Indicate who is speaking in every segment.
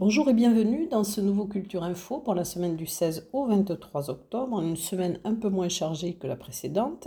Speaker 1: Bonjour et bienvenue dans ce nouveau Culture Info pour la semaine du 16 au 23 octobre, une semaine un peu moins chargée que la précédente.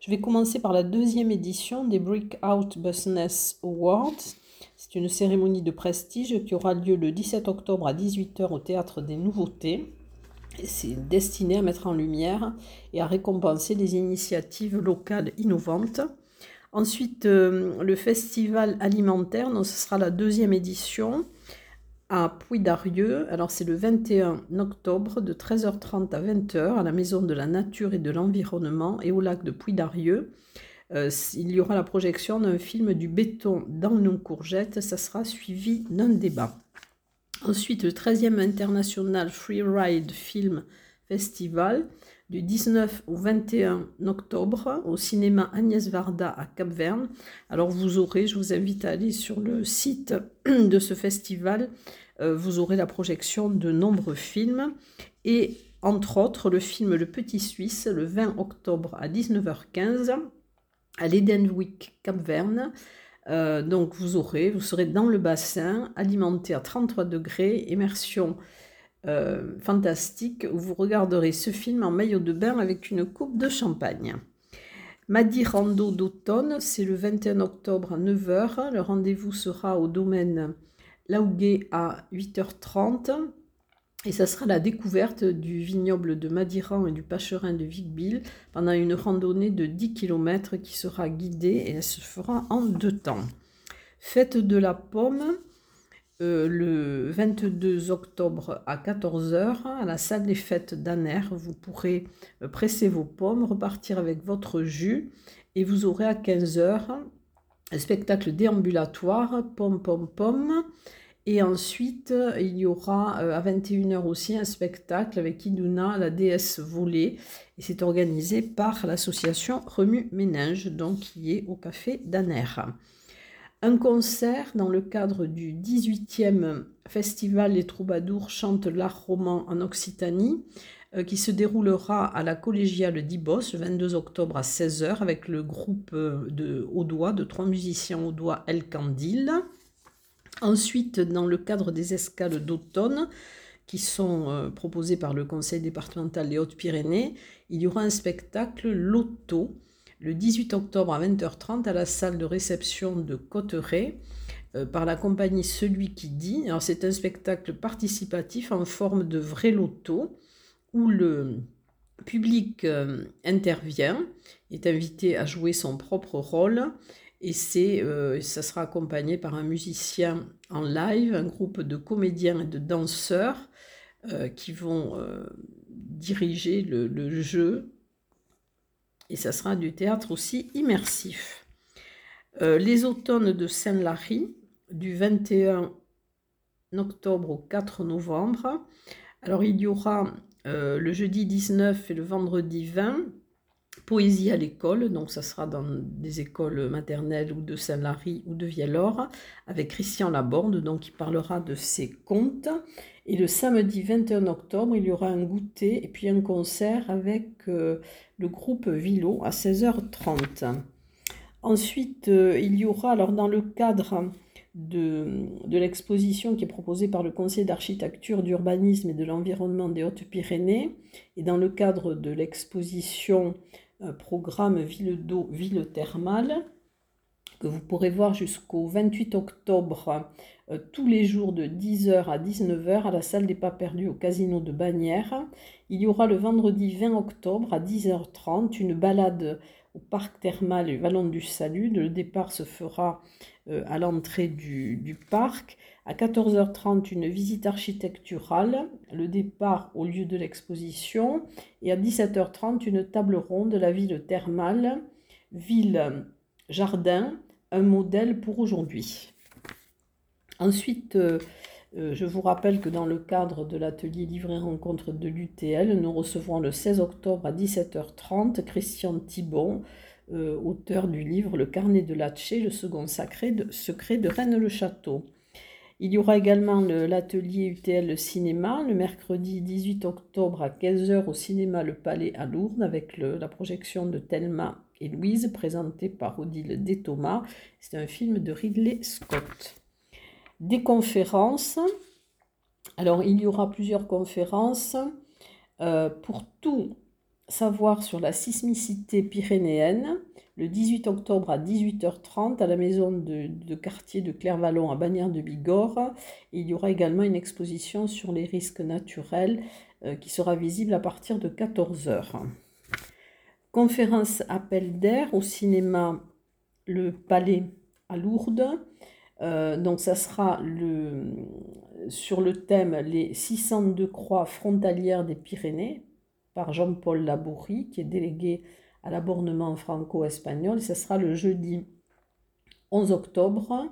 Speaker 1: Je vais commencer par la deuxième édition des Breakout Business Awards. C'est une cérémonie de prestige qui aura lieu le 17 octobre à 18h au Théâtre des Nouveautés. C'est destiné à mettre en lumière et à récompenser des initiatives locales innovantes. Ensuite, euh, le festival alimentaire, donc ce sera la deuxième édition à Puy-d'Arieux. Alors, c'est le 21 octobre de 13h30 à 20h à la Maison de la Nature et de l'Environnement et au lac de Puy-d'Arieux. Euh, il y aura la projection d'un film du béton dans nos courgettes. Ça sera suivi d'un débat. Ensuite, le 13e International Freeride Film Festival du 19 au 21 octobre au cinéma Agnès Varda à Cap-Verne. Alors vous aurez, je vous invite à aller sur le site de ce festival, euh, vous aurez la projection de nombreux films et entre autres le film Le Petit Suisse le 20 octobre à 19h15 à l'Edenwick Cap-Verne. Euh, donc vous aurez, vous serez dans le bassin, alimenté à 33 degrés, immersion euh, fantastique, où vous regarderez ce film en maillot de bain avec une coupe de champagne. Madi Rando d'automne, c'est le 21 octobre à 9h. Le rendez-vous sera au domaine Laougué à 8h30. Et ça sera la découverte du vignoble de Madiran et du Pacherin de Vigbille pendant une randonnée de 10 km qui sera guidée et elle se fera en deux temps. Fête de la pomme, euh, le 22 octobre à 14h à la salle des fêtes d'Aner. Vous pourrez presser vos pommes, repartir avec votre jus et vous aurez à 15h un spectacle déambulatoire, pomme, pomme, pomme et ensuite, il y aura euh, à 21h aussi un spectacle avec Iduna, la déesse volée. Et c'est organisé par l'association Remue Ménage, donc qui est au café d'Aner. Un concert dans le cadre du 18e Festival Les Troubadours chantent l'art roman en Occitanie, euh, qui se déroulera à la collégiale d'Ibos le 22 octobre à 16h avec le groupe euh, de Audois, de trois musiciens audois El Candil. Ensuite, dans le cadre des escales d'automne, qui sont euh, proposées par le Conseil départemental des Hautes-Pyrénées, il y aura un spectacle Loto le 18 octobre à 20h30 à la salle de réception de Cotteret euh, par la compagnie Celui qui dit. C'est un spectacle participatif en forme de vrai loto où le public euh, intervient, est invité à jouer son propre rôle et euh, ça sera accompagné par un musicien en live, un groupe de comédiens et de danseurs qui vont diriger le, jeu. Et ça sera du théâtre aussi immersif. les automnes de Saint-Lary, du 21 octobre au 4 novembre. Alors il y aura le jeudi 19 et le vendredi 20 poésie à l'école, donc ça sera dans des écoles maternelles ou de Saint-Lary ou de Viellore, avec Christian Laborde, donc il parlera de ses contes. Et le samedi 21 octobre, il y aura un goûter et puis un concert avec euh, le groupe Vilo à 16h30. Ensuite, euh, il y aura, alors dans le cadre de, l'exposition qui est proposée par le Conseil d'architecture, d'urbanisme et de l'environnement des Hautes-Pyrénées, et dans le cadre de l'exposition programme Ville d'eau, Ville thermale, que vous pourrez voir jusqu'au 28 octobre, euh, tous les jours de 10h à 19h à la salle des pas perdus au casino de Bagnères. Il y aura le vendredi 20 octobre à 10h30 une balade au parc thermal et Vallon du Salut. Le départ se fera euh, à l'entrée du, du, parc. À 14h30, une visite architecturale, le départ au lieu de l'exposition. Et à 17h30, une table ronde de la ville thermale, ville jardin, un modèle pour aujourd'hui. Ensuite, euh, euh, je vous rappelle que dans le cadre de l'atelier livret rencontre de l'UTL, nous recevrons le 16 octobre à 17h30 Christian Thibon, euh, auteur du livre Le carnet de Latché, le second secret de Rennes-le-Château. Il y aura également l'atelier UTL Cinéma le mercredi 18 octobre à 15h au cinéma Le Palais à Lourdes avec la projection de Thelma et Louise présentée par Odile Déthomas. C'est un film de Ridley Scott. Des conférences. Alors, il y aura plusieurs conférences. Euh, pour tout savoir sur la sismicité pyrénéenne, le 18 octobre à 18h30 à la maison de, quartier de Clairvallon à Bagnères de Bigorre. Il y aura également une exposition sur les risques naturels euh, qui sera visible à partir de 14h. Conférence appel d'air au cinéma Le Palais à Lourdes. Euh, donc ça sera sur le thème Les 602 croix frontalières des Pyrénées par Jean-Paul Labourie, qui est délégué à l'abordement franco-espagnol. Ce sera le jeudi 11 octobre,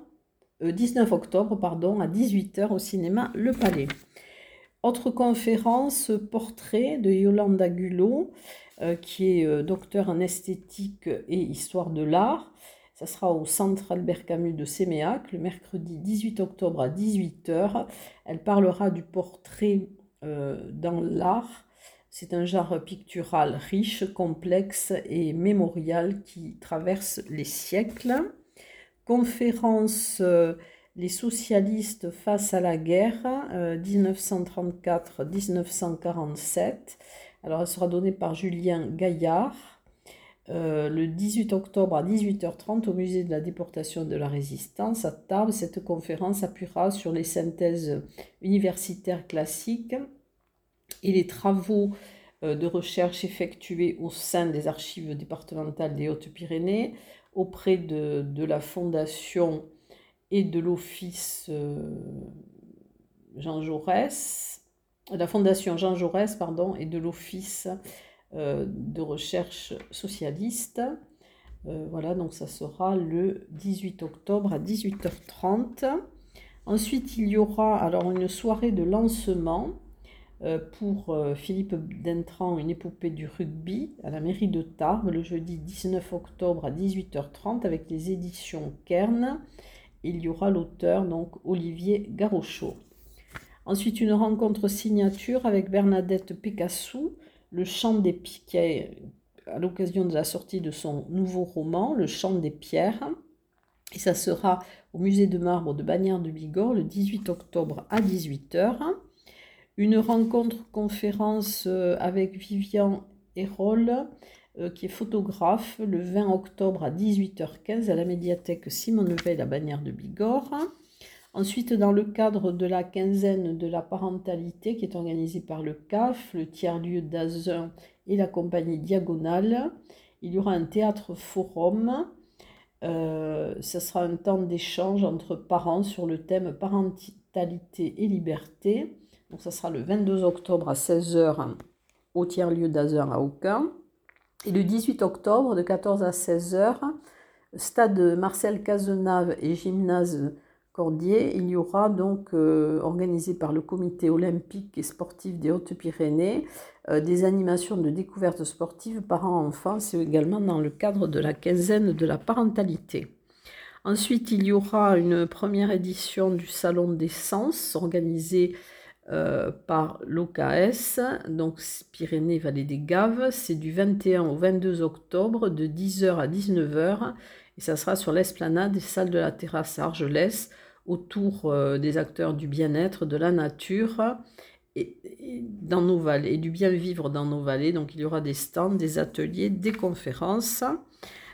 Speaker 1: 19 euh, octobre pardon, à 18h au cinéma Le Palais. Autre conférence, portrait de Yolanda Gulot, euh, qui est docteur en esthétique et histoire de l'art. Ça sera au centre Albert Camus de Séméac, le mercredi 18 octobre à 18h. Elle parlera du portrait dans l'art c'est un genre pictural riche, complexe et mémorial qui traverse les siècles. Conférence euh, Les socialistes face à la guerre, 1934-1947. Euh, Alors, elle sera donnée par Julien Gaillard. Euh, le 18 octobre à 18h30 au musée de la déportation de la résistance à Tarbes. Cette conférence appuiera sur les synthèses universitaires classiques et les travaux euh, de recherche effectués au sein des archives départementales des Hautes-Pyrénées auprès de, la Fondation et de l'Office euh, Jean Jaurès, la Fondation Jean Jaurès, pardon, et de l'Office de recherche socialiste. voilà, donc ça sera le 18 octobre à 18h30. Ensuite, il y aura alors une soirée de lancement euh, pour euh, Philippe Dentran, une épopée du rugby à la mairie de Tarbes le jeudi 19 octobre à 18h30 avec les éditions Kern. Il y aura l'auteur donc Olivier Garochot. Ensuite, une rencontre signature avec Bernadette Picasso, le chant des pierres, à l'occasion de la sortie de son nouveau roman, Le chant des pierres. Et ça sera au musée de marbre de Bagnères de Bigorre le 18 octobre à 18h une rencontre conférence euh, avec Vivian Hérol, euh, qui est photographe, le 20 octobre à 18h15 à la médiathèque Simone Veil à Bagnères de Bigorre. Ensuite, dans le cadre de la quinzaine de la parentalité qui est organisée par le CAF, le tiers-lieu d'Azun et la compagnie Diagonale, il y aura un théâtre forum. Euh, ce sera un temps d'échange entre parents sur le thème parentalité et liberté. Donc ça sera le 22 octobre à 16h au tiers-lieu d'Azur à Aucun. Et le 18 octobre de 14 à 16h, stade Marcel Cazenave et gymnase Cordier, il y aura donc euh, organisé par le comité olympique et sportif des Hautes-Pyrénées euh, des animations de découverte sportive parents-enfants, c'est également dans le cadre de la quinzaine de la parentalité. Ensuite, il y aura une première édition du Salon des Sens organisée euh, par l'OKS, donc Pyrénées-Vallée des Gaves. C'est du 21 au 22 octobre de 10h à 19h et ça sera sur l'esplanade des salles de la terrasse à Argelès autour euh, des acteurs du bien-être, de la nature et, dans nos vallées, du bien vivre dans nos vallées. Donc il y aura des stands, des ateliers, des conférences.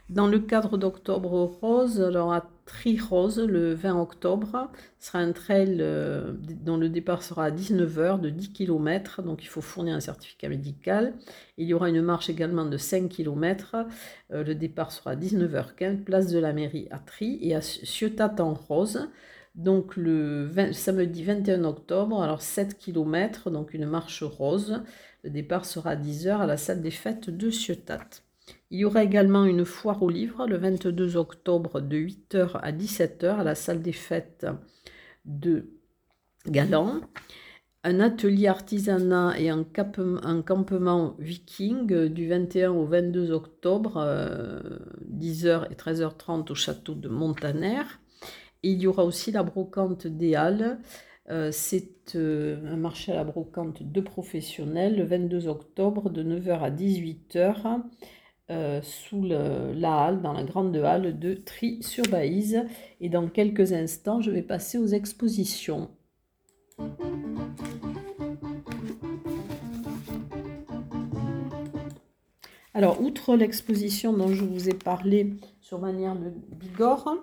Speaker 1: Dans le cadre d'Octobre Rose, alors à Tri-Rose, le 20 octobre, sera un trail euh, dont le départ sera à 19h de 10 km, donc il faut fournir un certificat médical. Il y aura une marche également de 5 km, euh, le départ sera à 19h15, place de la mairie à Tri et à Ciotat en Rose. Donc le samedi 21 octobre, alors 7 km, donc une marche rose. Le départ sera à 10h à la salle des fêtes de Ciotat. Il y aura également une foire aux livres le 22 octobre de 8h à 17h à la salle des fêtes de Galant. Un atelier artisanat et un, campement viking du 21 au 22 octobre, 10h euh, et 13h30 au château de Montaner. Il y aura aussi la brocante des Halles. Euh, c'est euh, un marché à la brocante de professionnels le 22 octobre de 9h à 18h euh, sous la halle, dans la grande halle de Tri-sur-Baïse. Et dans quelques instants, je vais passer aux expositions. Alors, outre l'exposition dont je vous ai parlé sur manière de Bigorre,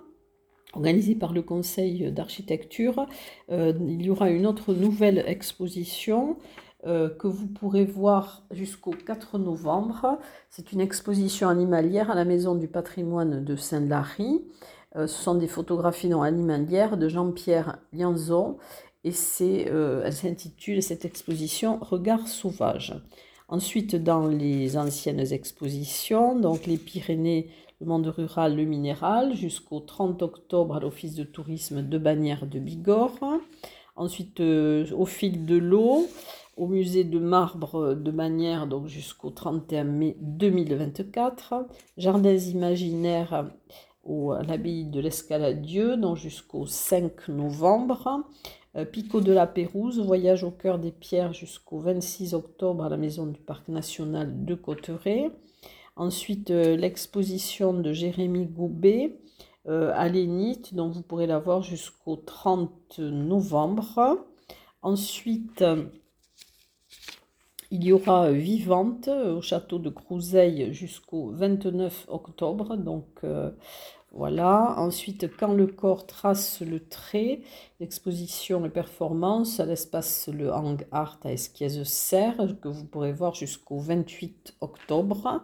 Speaker 1: organisée par le Conseil d'architecture, euh, il y aura une autre nouvelle exposition euh, que vous pourrez voir jusqu'au 4 novembre. C'est une exposition animalière à la Maison du patrimoine de Saint-Lary. Euh, ce sont des photographies non animalières de Jean-Pierre Lianzon et elle s'intitule cette exposition Regard sauvage. Ensuite, dans les anciennes expositions, donc les Pyrénées, le monde rural, le minéral, jusqu'au 30 octobre à l'Office de tourisme de Bagnères de Bigorre. Ensuite, euh, au fil de l'eau, au musée de marbre de Bagnères, donc jusqu'au 31 mai 2024. Jardins imaginaires à l'abbaye de l'Escaladieu, donc jusqu'au 5 novembre. Euh, Picot de la Pérouse, voyage au cœur des pierres jusqu'au 26 octobre à la maison du Parc national de Cotteret. Ensuite, euh, l'exposition de Jérémy Goubet euh, à l'Énith, dont vous pourrez la voir jusqu'au 30 novembre. Ensuite, il y aura Vivante au château de Crouseille jusqu'au 29 octobre. Donc, voilà. Ensuite, quand le corps trace le trait, l'exposition et performance à l'espace Le Hang Art à Esquiez-Serre, que vous pourrez voir jusqu'au 28 octobre.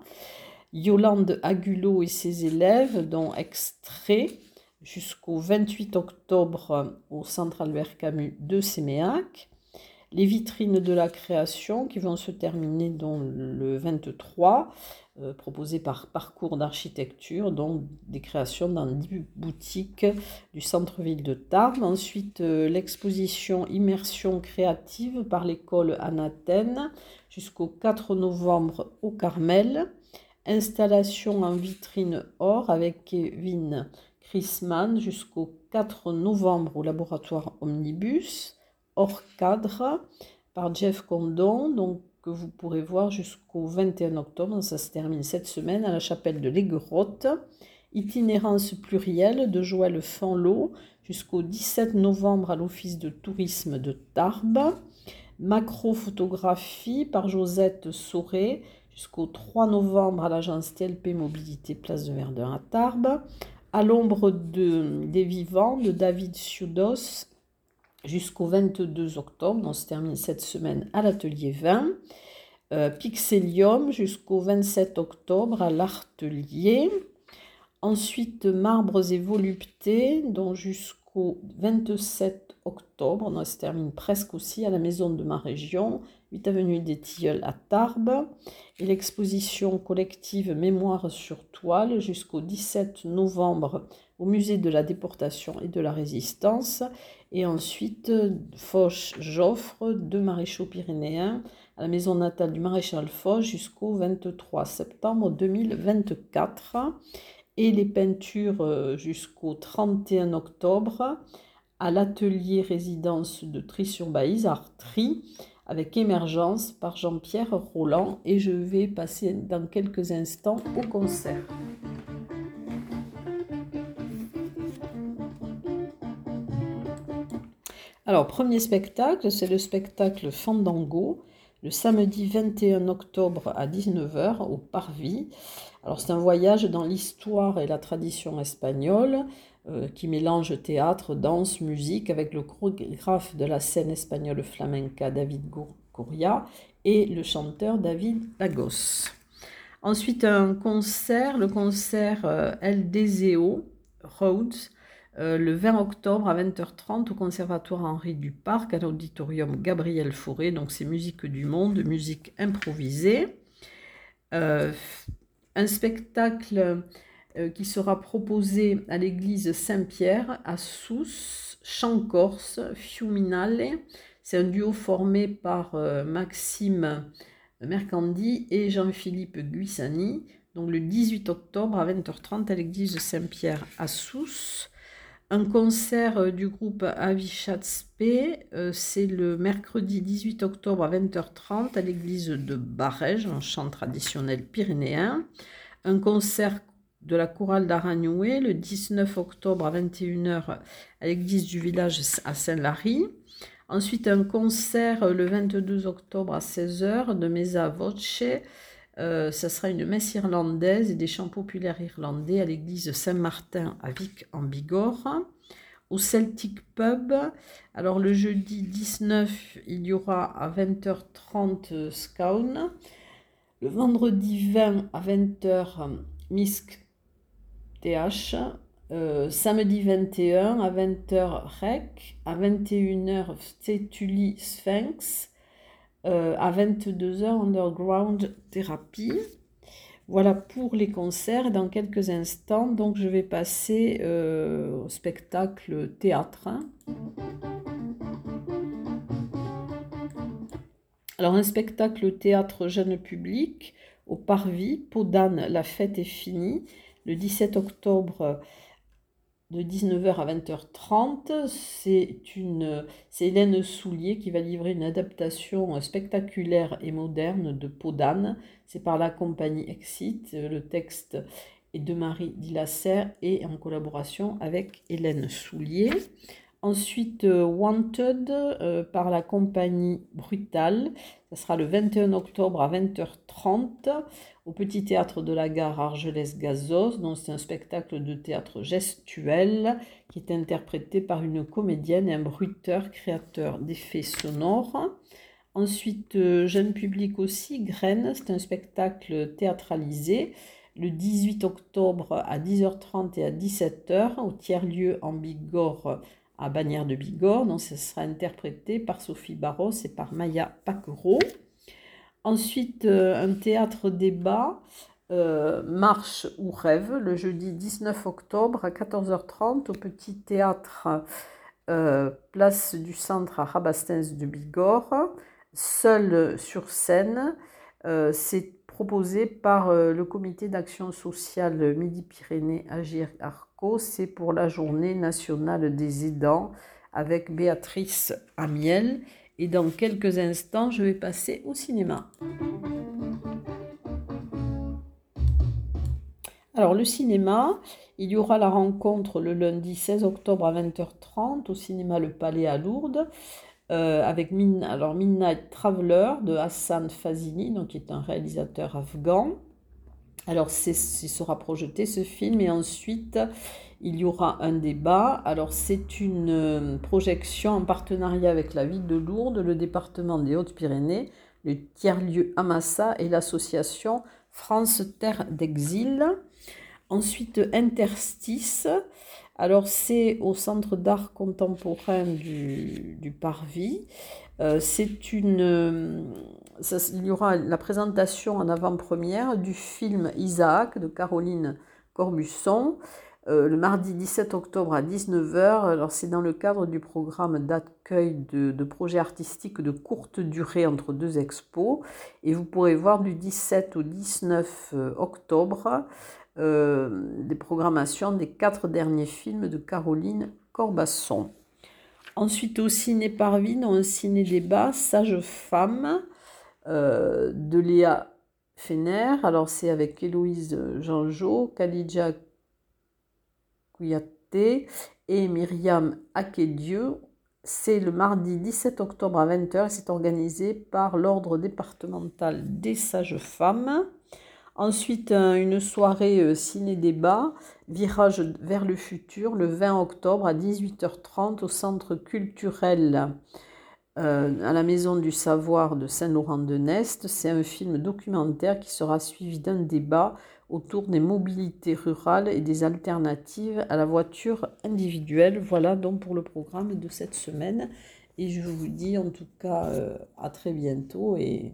Speaker 1: Yolande Agulot et ses élèves, dont extrait jusqu'au 28 octobre au Centre Albert Camus de Séméac. Les vitrines de la création qui vont se terminer dans le 23 euh, proposé par Parcours d'architecture, donc des créations dans 10 boutiques du centre-ville de Tarbes. Ensuite, euh, l'exposition Immersion créative par l'école Anathène jusqu'au 4 novembre au Carmel. Installation en vitrine or avec Kevin Chrisman jusqu'au 4 novembre au laboratoire Omnibus. Hors cadre par Jeff Condon, donc que vous pourrez voir jusqu'au 21 octobre. Ça se termine cette semaine à la chapelle de l'Aiguerotte. Itinérance plurielle de Joël Fanlot jusqu'au 17 novembre à l'Office de tourisme de Tarbes. Macro-photographie par Josette Sauré jusqu'au 3 novembre à l'agence TLP Mobilité Place de Verdun à Tarbes. À l'ombre de, des vivants de David Siudos jusqu'au 22 octobre. On se termine cette semaine à l'atelier 20. Euh, Pixelium jusqu'au 27 octobre à l'Artelier. Ensuite, Marbres et Voluptés, dont jusqu'au 27 octobre. On se termine presque aussi à la maison de ma région, 8 avenue des Tilleuls à Tarbes. Et l'exposition collective Mémoire sur toile jusqu'au 17 novembre au musée de la déportation et de la résistance. Et ensuite, Foch Joffre, de maréchaux pyrénéens, à la maison natale du maréchal Foch jusqu'au 23 septembre 2024. Et les peintures euh, jusqu'au 31 octobre à l'atelier résidence de Tri-sur-Baïse, Tri, avec émergence par Jean-Pierre Roland. Et je vais passer dans quelques instants au concert. Alors, premier spectacle, c'est le spectacle Fandango, le samedi 21 octobre à 19h au Parvis. Alors, c'est un voyage dans l'histoire et la tradition espagnole euh, qui mélange théâtre, danse, musique avec le chorégraphe de la scène espagnole flamenca David Coria et le chanteur David Lagos. Ensuite, un concert, le concert euh, El Deseo Rhodes euh, le 20 octobre à 20h30 au Conservatoire Henri Duparc, à l'auditorium Gabriel Fauré. Donc c'est musique du monde, musique improvisée. Un spectacle euh, qui sera proposé à l'église Saint-Pierre à Sousse, Chant Corse, Fiuminale. C'est un duo formé par Maxime Mercandi et Jean-Philippe Guissani. Donc le 18 octobre à 20h30 à l'église Saint-Pierre à Sousse. Un concert euh, du groupe Avishatspe, euh, c'est le mercredi 18 octobre à 20h30 à l'église de Barège, en chant traditionnel pyrénéen. Un concert de la chorale d'Aragnoué le 19 octobre à 21h à l'église du village à Saint-Lary. Ensuite, un concert le 22 octobre à 16h de Mesa Voce. Euh, ça sera une messe irlandaise et des chants populaires irlandais à l'église Saint-Martin à Vic en Bigorre. Au Celtic Pub, alors le jeudi 19, il y aura à 20h30 Scaun. Le vendredi 20 à 20h Misk TH. Euh, samedi 21 à 20h REC, à 21h Stetuli Sphinx, euh, à 22h Underground Therapy. Voilà pour les concerts. Dans quelques instants, donc je vais passer euh, au spectacle théâtre. Alors un spectacle théâtre jeune public au Parvis, Podane, la fête est finie, le 17 octobre de 19h à 20h30. C'est Hélène Soulier qui va livrer une adaptation spectaculaire et moderne de Peau d'âne. C'est par la compagnie Exit. Le texte est de Marie Dilasser et en collaboration avec Hélène Soulier. Ensuite, euh, Wanted euh, par la compagnie Brutal. Ce sera le 21 octobre à 20h30 au Petit Théâtre de la Gare Argelès-Gazos. C'est un spectacle de théâtre gestuel qui est interprété par une comédienne et un bruiteur créateur d'effets sonores. Ensuite, euh, jeune public aussi, Graines, c'est un spectacle théâtralisé le 18 octobre à 10h30 et à 17h au tiers-lieu en Bigorre à de Bigorre. Donc, ce sera interprété par Sophie Barros et par Maya Paquereau. Ensuite, euh, un théâtre débat, euh, Marche ou Rêve, le jeudi 19 octobre à 14h30 au Petit Théâtre euh, Place du Centre à Rabastens de Bigorre. Seul sur scène, c'est proposé par le comité d'action sociale Midi-Pyrénées Agir Arco. C'est pour la journée nationale des aidants avec Béatrice Amiel. Et dans quelques instants, je vais passer au cinéma. Alors le cinéma, il y aura la rencontre le lundi 16 octobre à 20h30 au cinéma Le Palais à Lourdes. Euh, avec Midnight Traveler de Hassan Fazini, donc qui est un réalisateur afghan. Alors, il sera projeté ce film et ensuite il y aura un débat. Alors, c'est une euh, projection en partenariat avec la ville de Lourdes, le département des Hautes-Pyrénées, le tiers-lieu Amassa et l'association France Terre d'Exil. Ensuite, Interstice. Alors, c'est au Centre d'art contemporain du, Parvis. Euh, c'est une. Euh, il y aura la présentation en avant-première du film Isaac de Caroline Corbusson. Euh, le mardi 17 octobre à 19h. Alors c'est dans le cadre du programme d'accueil de, projets artistiques de courte durée entre deux expos. Et vous pourrez voir du 17 au 19 octobre des programmations des quatre derniers films de Caroline Corbasson. Ensuite, au ciné Parvis, dans un ciné-débat, Sage Femme euh, de Léa Fener. Alors, c'est avec Héloïse Janjot, Khalidja Kouyaté et Myriam Akedieu. C'est le mardi 17 octobre à 20h et c'est organisé par l'Ordre départemental des sages-femmes. Ensuite, une soirée euh, ciné-débat, Virage vers le futur, le 20 octobre à 18h30 au Centre culturel euh, à la Maison du Savoir de Saint-Laurent-de-Nest. C'est un film documentaire qui sera suivi d'un débat autour des mobilités rurales et des alternatives à la voiture individuelle. Voilà donc pour le programme de cette semaine. Et je vous dis en tout cas euh, à très bientôt et